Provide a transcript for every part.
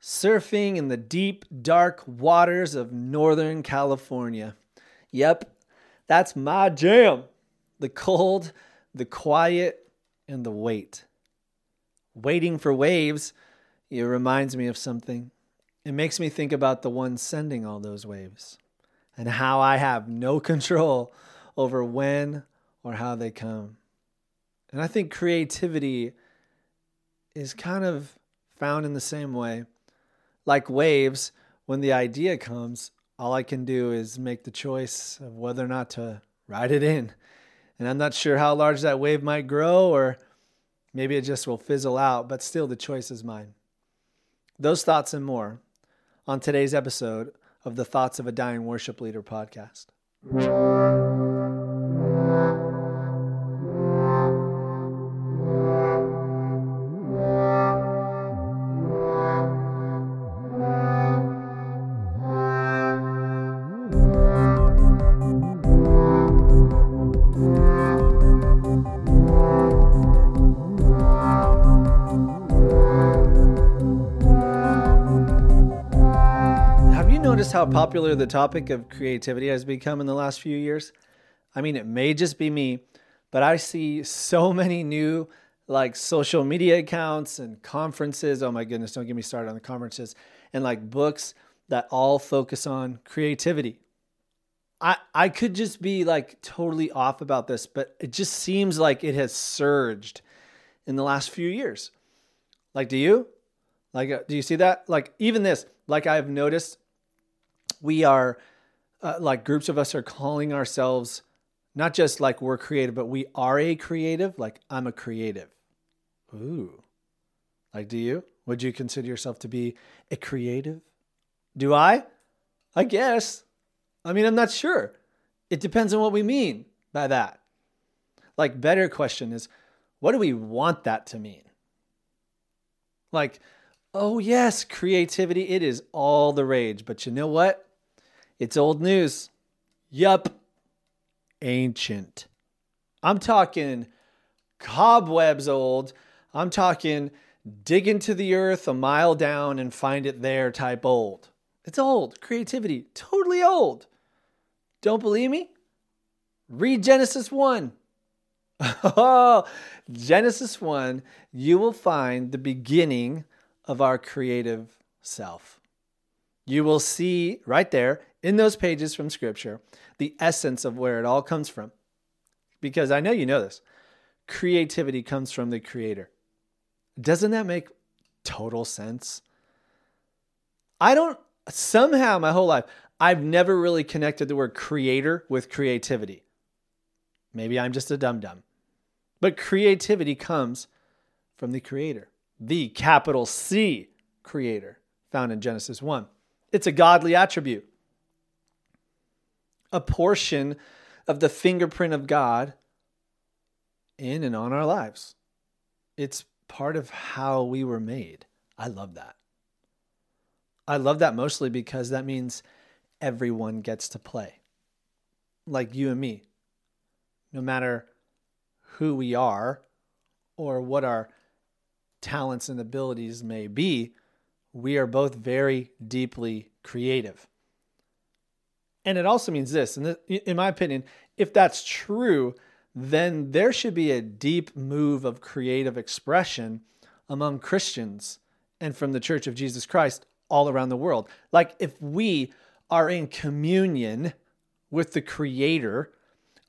surfing in the deep, dark waters of Northern California. Yep, that's my jam. The cold, the quiet, and the wait. Waiting for waves, it reminds me of something. It makes me think about the one sending all those waves and how I have no control over when or how they come. And I think creativity is kind of found in the same way. Like waves, when the idea comes, all I can do is make the choice of whether or not to ride it in. And I'm not sure how large that wave might grow, or maybe it just will fizzle out, but still the choice is mine. Those thoughts and more on today's episode of the Thoughts of a Dying Worship Leader podcast. Noticed how popular the topic of creativity has become in the last few years? I mean, it may just be me, but I see so many new like social media accounts and conferences. Oh my goodness, don't get me started on the conferences and like books that all focus on creativity. I I could just be like totally off about this, but it just seems like it has surged in the last few years. Like do you? Like uh, do you see that? Like even this, like I've noticed we are uh, like groups of us are calling ourselves not just like we're creative, but we are a creative. Like I'm a creative. Ooh. Like, do you? Would you consider yourself to be a creative? Do I? I guess. I mean, I'm not sure. It depends on what we mean by that. Like, better question is, what do we want that to mean? Like, oh, yes, creativity, it is all the rage. But you know what? It's old news. Yup. Ancient. I'm talking cobwebs old. I'm talking dig into the earth a mile down and find it there type old. It's old. Creativity, totally old. Don't believe me? Read Genesis 1. Oh, Genesis 1, you will find the beginning of our creative self. You will see right there in those pages from Scripture the essence of where it all comes from. Because I know you know this creativity comes from the Creator. Doesn't that make total sense? I don't, somehow, my whole life, I've never really connected the word creator with creativity. Maybe I'm just a dum dum. But creativity comes from the Creator, the capital C Creator, found in Genesis 1. It's a godly attribute a portion of the fingerprint of God in and on our lives. It's part of how we were made. I love that. I love that mostly because that means everyone gets to play, like you and me. No matter who we are or what our talents and abilities may be, we are both very deeply creative. And it also means this, and in my opinion, if that's true, then there should be a deep move of creative expression among Christians and from the Church of Jesus Christ all around the world. Like if we are in communion with the Creator,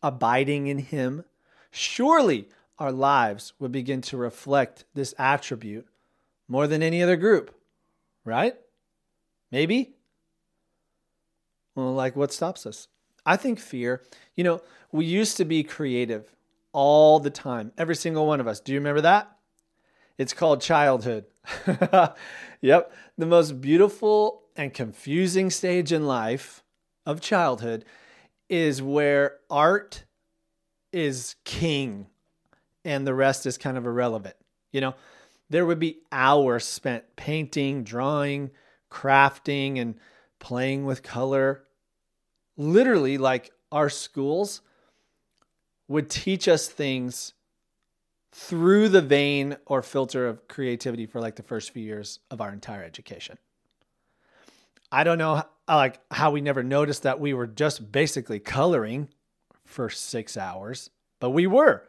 abiding in Him, surely our lives would begin to reflect this attribute more than any other group, right? Maybe? Well, like what stops us? I think fear. You know, we used to be creative all the time, every single one of us. Do you remember that? It's called childhood. yep. The most beautiful and confusing stage in life of childhood is where art is king and the rest is kind of irrelevant. You know, there would be hours spent painting, drawing, crafting, and playing with color. Literally, like our schools would teach us things through the vein or filter of creativity for like the first few years of our entire education. I don't know like how we never noticed that we were just basically coloring for 6 hours, but we were.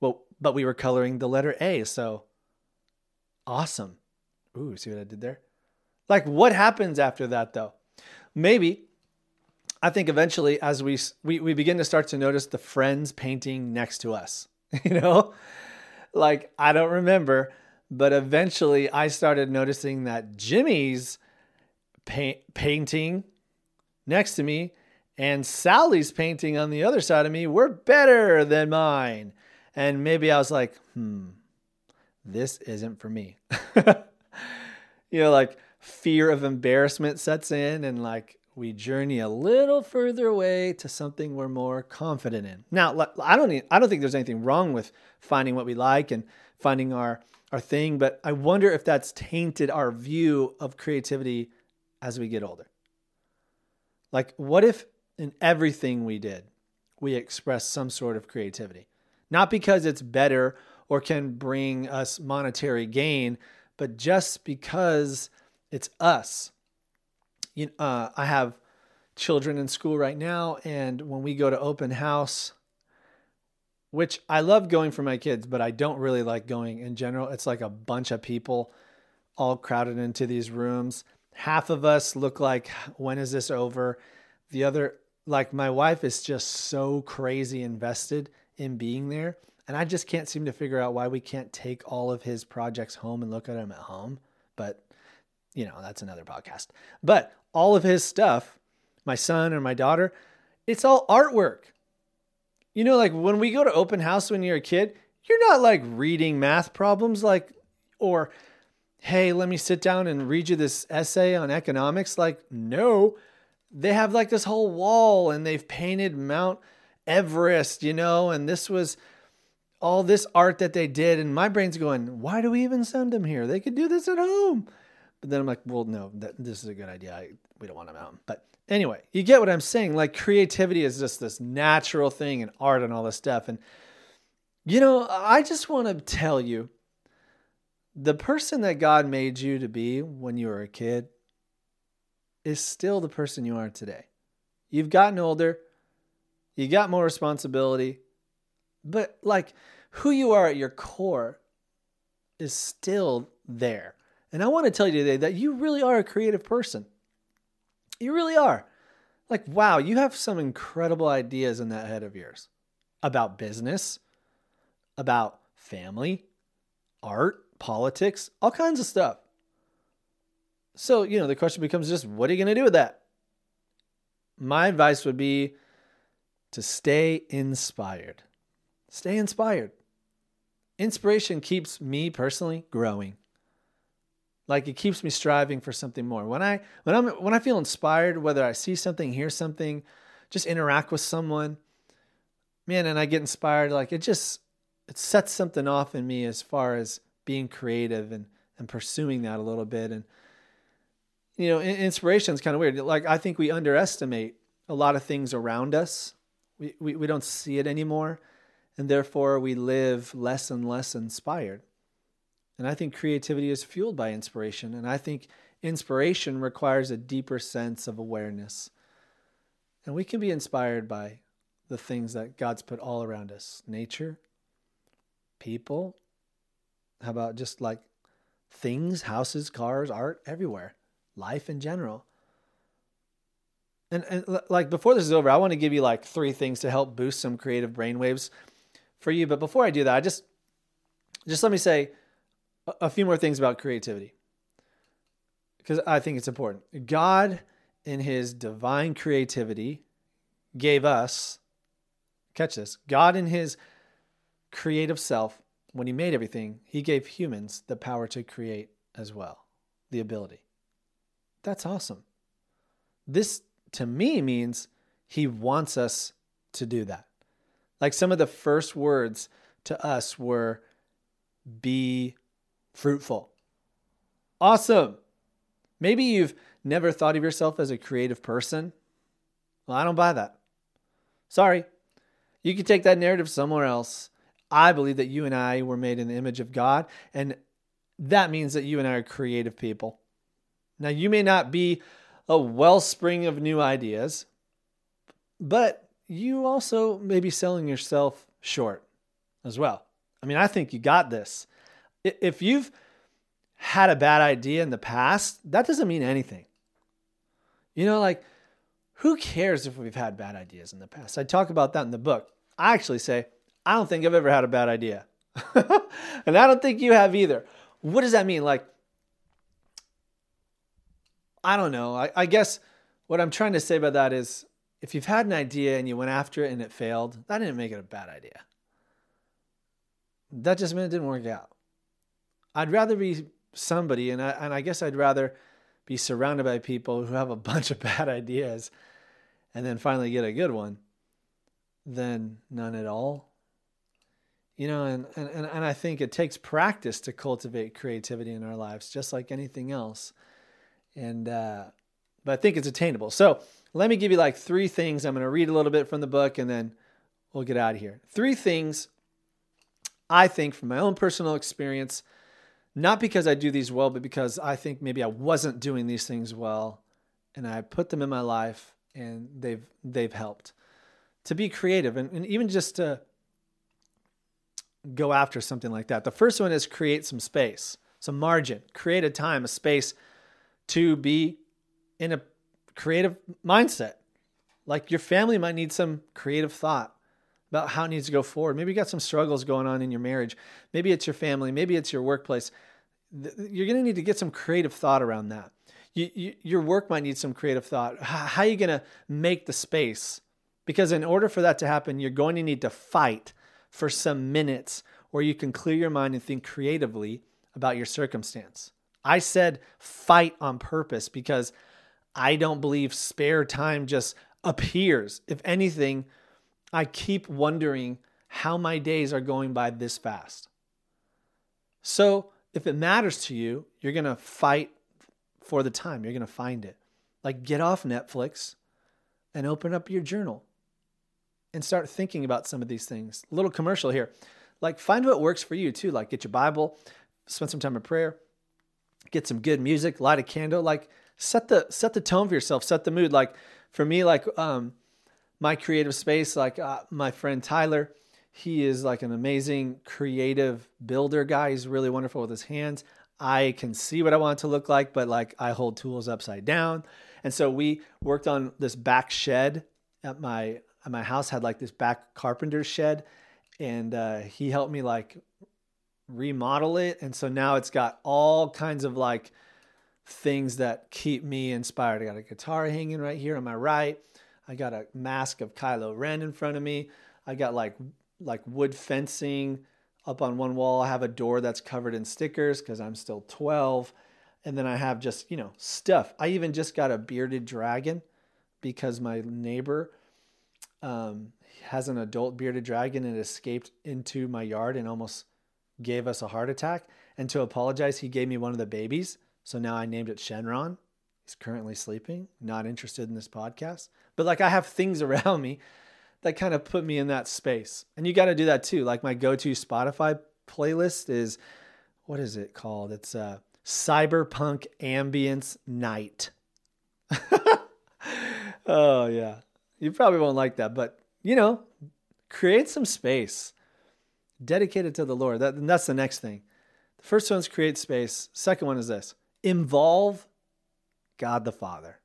Well, but we were coloring the letter A, so awesome. Ooh, see what I did there? Like what happens after that though? Maybe I think eventually as we we we begin to start to notice the friends painting next to us, you know? like I don't remember, but eventually I started noticing that Jimmy's paint, painting next to me and Sally's painting on the other side of me were better than mine. And maybe I was like, hmm, this isn't for me. you know, like fear of embarrassment sets in and like we journey a little further away to something we're more confident in. Now, I don't I don't think there's anything wrong with finding what we like and finding our our thing, but I wonder if that's tainted our view of creativity as we get older. Like what if in everything we did, we express some sort of creativity? Not because it's better or can bring us monetary gain, but just because it's us you uh, I have children in school right now, and when we go to open house, which I love going for my kids, but I don't really like going in general. It's like a bunch of people all crowded into these rooms. Half of us look like, when is this over? The other, like, my wife is just so crazy invested in being there. And I just can't seem to figure out why we can't take all of his projects home and look at them at home. But, you know, that's another podcast. But all of his stuff, my son or my daughter, it's all artwork. You know, like when we go to open house when you're a kid, you're not like reading math problems, like, or, hey, let me sit down and read you this essay on economics. Like, no, they have like this whole wall and they've painted Mount Everest, you know, and this was all this art that they did. And my brain's going, why do we even send them here? They could do this at home. But then I'm like, well, no, that, this is a good idea. I, we don't want them out. But anyway, you get what I'm saying. Like creativity is just this natural thing and art and all this stuff. And, you know, I just want to tell you the person that God made you to be when you were a kid is still the person you are today. You've gotten older, you got more responsibility, but like who you are at your core is still there. And I want to tell you today that you really are a creative person. You really are. Like, wow, you have some incredible ideas in that head of yours about business, about family, art, politics, all kinds of stuff. So, you know, the question becomes just what are you going to do with that? My advice would be to stay inspired. Stay inspired. Inspiration keeps me personally growing. Like it keeps me striving for something more. When I when I'm when I feel inspired, whether I see something, hear something, just interact with someone, man, and I get inspired, like it just it sets something off in me as far as being creative and and pursuing that a little bit. And you know, inspiration is kind of weird. Like I think we underestimate a lot of things around us. We, we, we don't see it anymore. And therefore we live less and less inspired. And I think creativity is fueled by inspiration. And I think inspiration requires a deeper sense of awareness. And we can be inspired by the things that God's put all around us nature, people. How about just like things, houses, cars, art, everywhere, life in general. And, and like before this is over, I want to give you like three things to help boost some creative brainwaves for you. But before I do that, I just just let me say a few more things about creativity because I think it's important. God, in his divine creativity, gave us, catch this, God, in his creative self, when he made everything, he gave humans the power to create as well, the ability. That's awesome. This, to me, means he wants us to do that. Like some of the first words to us were be fruitful. Awesome. Maybe you've never thought of yourself as a creative person. Well, I don't buy that. Sorry. You can take that narrative somewhere else. I believe that you and I were made in the image of God, and that means that you and I are creative people. Now, you may not be a wellspring of new ideas, but you also may be selling yourself short as well. I mean, I think you got this. If you've had a bad idea in the past, that doesn't mean anything. You know, like, who cares if we've had bad ideas in the past? I talk about that in the book. I actually say, I don't think I've ever had a bad idea. and I don't think you have either. What does that mean? Like, I don't know. I, I, guess what I'm trying to say about that is if you've had an idea and you went after it and it failed, that didn't make it a bad idea. That just meant it didn't work out. I'd rather be somebody, and I, and I guess I'd rather be surrounded by people who have a bunch of bad ideas and then finally get a good one than none at all. You know, and, and, and I think it takes practice to cultivate creativity in our lives, just like anything else. And, uh, but I think it's attainable. So let me give you like three things. I'm going to read a little bit from the book and then we'll get out of here. Three things I think from my own personal experience not because I do these well, but because I think maybe I wasn't doing these things well and I put them in my life and they've they've helped to be creative and, and even just to go after something like that. The first one is create some space, some margin, create a time, a space to be in a creative mindset. Like your family might need some creative thought about how it needs to go forward. Maybe you got some struggles going on in your marriage. Maybe it's your family. Maybe it's your workplace. You're going to need to get some creative thought around that. You, you, your work might need some creative thought. How are you going to make the space? Because in order for that to happen, you're going to need to fight for some minutes where you can clear your mind and think creatively about your circumstance. I said fight on purpose because I don't believe spare time just appears. If anything, I keep wondering how my days are going by this fast. So, if it matters to you, you're going to fight for the time. You're going to find it. Like, get off Netflix and open up your journal and start thinking about some of these things. A little commercial here. Like, find what works for you too. Like, get your Bible, spend some time in prayer, get some good music, light a candle. Like, set the set the tone for yourself, set the mood. Like, for me, like, um, my creative space, like uh, my friend Tyler, he is like an amazing creative builder guy. He's really wonderful with his hands. I can see what I want it to look like, but like I hold tools upside down. And so we worked on this back shed at my at my house had like this back carpenter shed and uh, he helped me like remodel it and so now it's got all kinds of like things that keep me inspired. I got a guitar hanging right here on my right. I got a mask of Kylo Ren in front of me. I got like like wood fencing up on one wall. I have a door that's covered in stickers because I'm still 12. And then I have just, you know, stuff. I even just got a bearded dragon because my neighbor um, has an adult bearded dragon and escaped into my yard and almost gave us a heart attack. And to apologize, he gave me one of the babies. So now I named it Shenron. He's currently sleeping, not interested in this podcast. But like I have things around me that kind of put me in that space. And you got to do that too. Like my go to Spotify playlist is what is it called? It's uh, Cyberpunk Ambience Night. oh, yeah. You probably won't like that, but you know, create some space. dedicated to the Lord. That, that's the next thing. The first one's create space. Second one is this involve God the Father.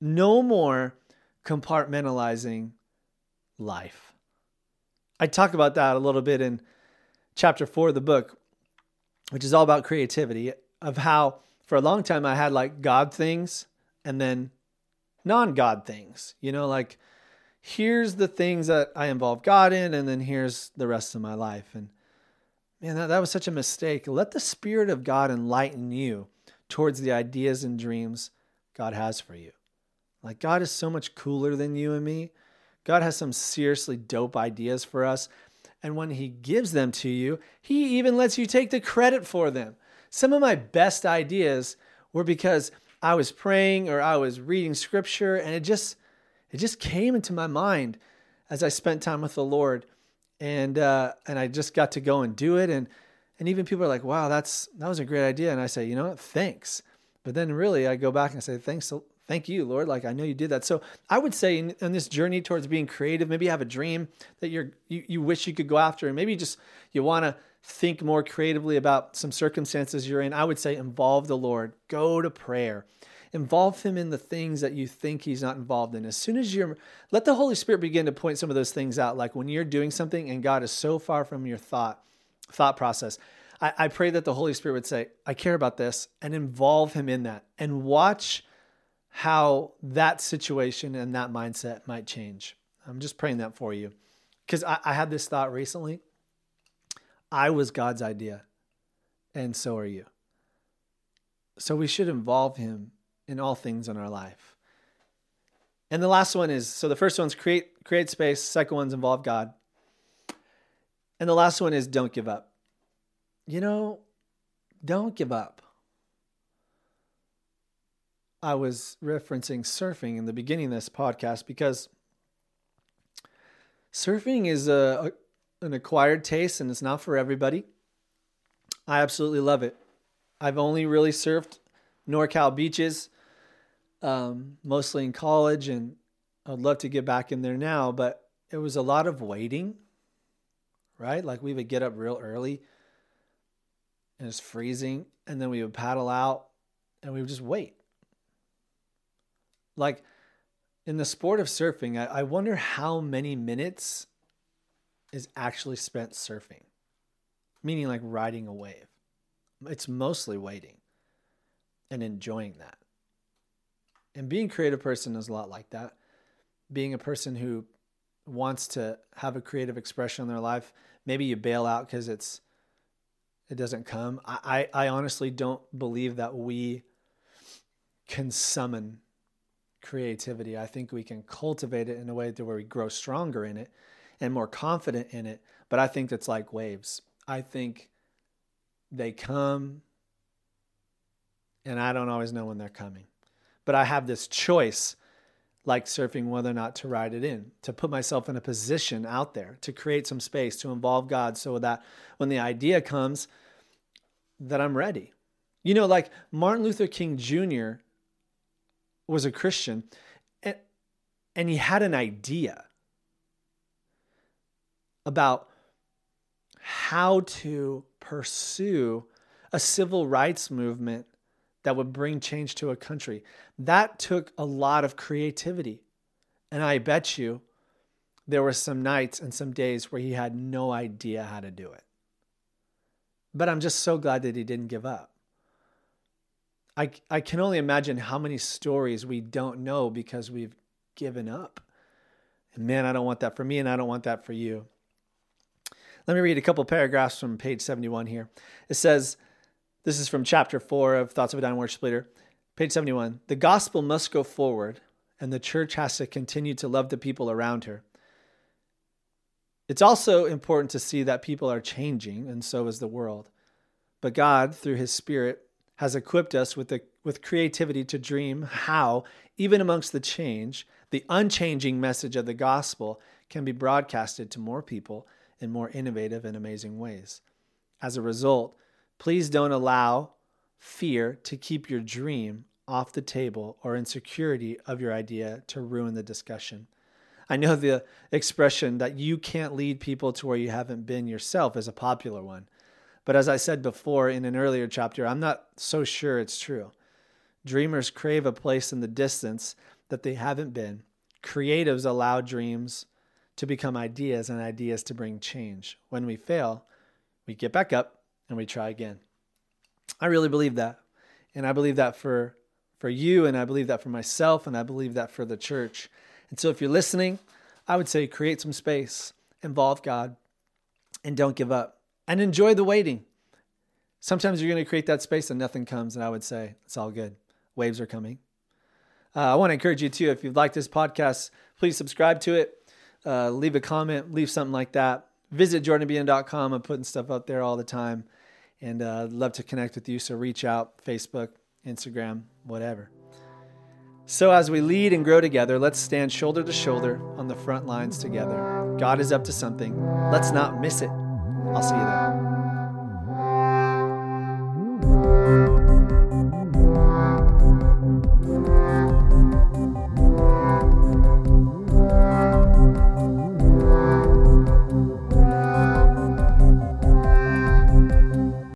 No more compartmentalizing life. I talk about that a little bit in chapter four of the book, which is all about creativity, of how for a long time I had like God things and then non God things. You know, like here's the things that I involve God in, and then here's the rest of my life. And man, that, that was such a mistake. Let the Spirit of God enlighten you towards the ideas and dreams God has for you. Like, God is so much cooler than you and me. God has some seriously dope ideas for us. And when He gives them to you, He even lets you take the credit for them. Some of my best ideas were because I was praying or I was reading scripture and it just it just came into my mind as I spent time with the Lord and uh, and I just got to go and do it, and and even people are like, "Wow, that's that was a great idea," and I say, "You know what? Thanks." But then really, I go back and say, "Thanks, thank you, Lord. Like I know you did that." So I would say in, in this journey towards being creative, maybe you have a dream that you're you, you wish you could go after, and maybe just you want to think more creatively about some circumstances you're in. I would say involve the Lord. Go to prayer involve him in the things that you think he's not involved in. As soon as you're, let the Holy Spirit begin to point some of those things out. Like when you're doing something and God is so far from your thought, thought process. I, I pray that the Holy Spirit would say, I care about this and involve him in that and watch how that situation and that mindset might change. I'm just praying that for you. Because I, I had this thought recently. I was God's idea, and so are you. So we should involve him in all things in our life. And the last one is so the first one's create create space, second one's involve God. And the last one is don't give up. You know, don't give up. I was referencing surfing in the beginning of this podcast because surfing is a, a, an acquired taste and it's not for everybody. I absolutely love it. I've only really surfed NorCal beaches um, mostly in college, and I'd love to get back in there now, but it was a lot of waiting, right? Like we would get up real early and it's freezing, and then we would paddle out and we would just wait. Like in the sport of surfing, I, I wonder how many minutes is actually spent surfing, meaning like riding a wave. It's mostly waiting and enjoying that. And being a creative person is a lot like that. Being a person who wants to have a creative expression in their life, maybe you bail out because it's it doesn't come. I, I, I honestly don't believe that we can summon creativity. I think we can cultivate it in a way to where we grow stronger in it and more confident in it. But I think it's like waves. I think they come and I don't always know when they're coming but I have this choice, like surfing, whether or not to ride it in, to put myself in a position out there, to create some space, to involve God so that when the idea comes, that I'm ready. You know, like Martin Luther King Jr. was a Christian and, and he had an idea about how to pursue a civil rights movement that would bring change to a country. That took a lot of creativity. And I bet you there were some nights and some days where he had no idea how to do it. But I'm just so glad that he didn't give up. I, I can only imagine how many stories we don't know because we've given up. And man, I don't want that for me, and I don't want that for you. Let me read a couple paragraphs from page 71 here. It says, this is from chapter 4 of Thoughts of a Dying Worship Leader, page 71. The gospel must go forward, and the church has to continue to love the people around her. It's also important to see that people are changing, and so is the world. But God, through His Spirit, has equipped us with, the, with creativity to dream how, even amongst the change, the unchanging message of the gospel can be broadcasted to more people in more innovative and amazing ways. As a result, Please don't allow fear to keep your dream off the table or insecurity of your idea to ruin the discussion. I know the expression that you can't lead people to where you haven't been yourself is a popular one. But as I said before in an earlier chapter, I'm not so sure it's true. Dreamers crave a place in the distance that they haven't been. Creatives allow dreams to become ideas and ideas to bring change. When we fail, we get back up and we try again. I really believe that. And I believe that for for you and I believe that for myself and I believe that for the church. And so if you're listening, I would say create some space, involve God, and don't give up. And enjoy the waiting. Sometimes you're going to create that space and nothing comes, and I would say it's all good. Waves are coming. Uh, I want to encourage you too, if you've liked this podcast, please subscribe to it, uh, leave a comment, leave something like that. Visit jordanbean.com. I'm putting stuff up there all the time and uh, love to connect with you. So reach out, Facebook, Instagram, whatever. So, as we lead and grow together, let's stand shoulder to shoulder on the front lines together. God is up to something. Let's not miss it. I'll see you there.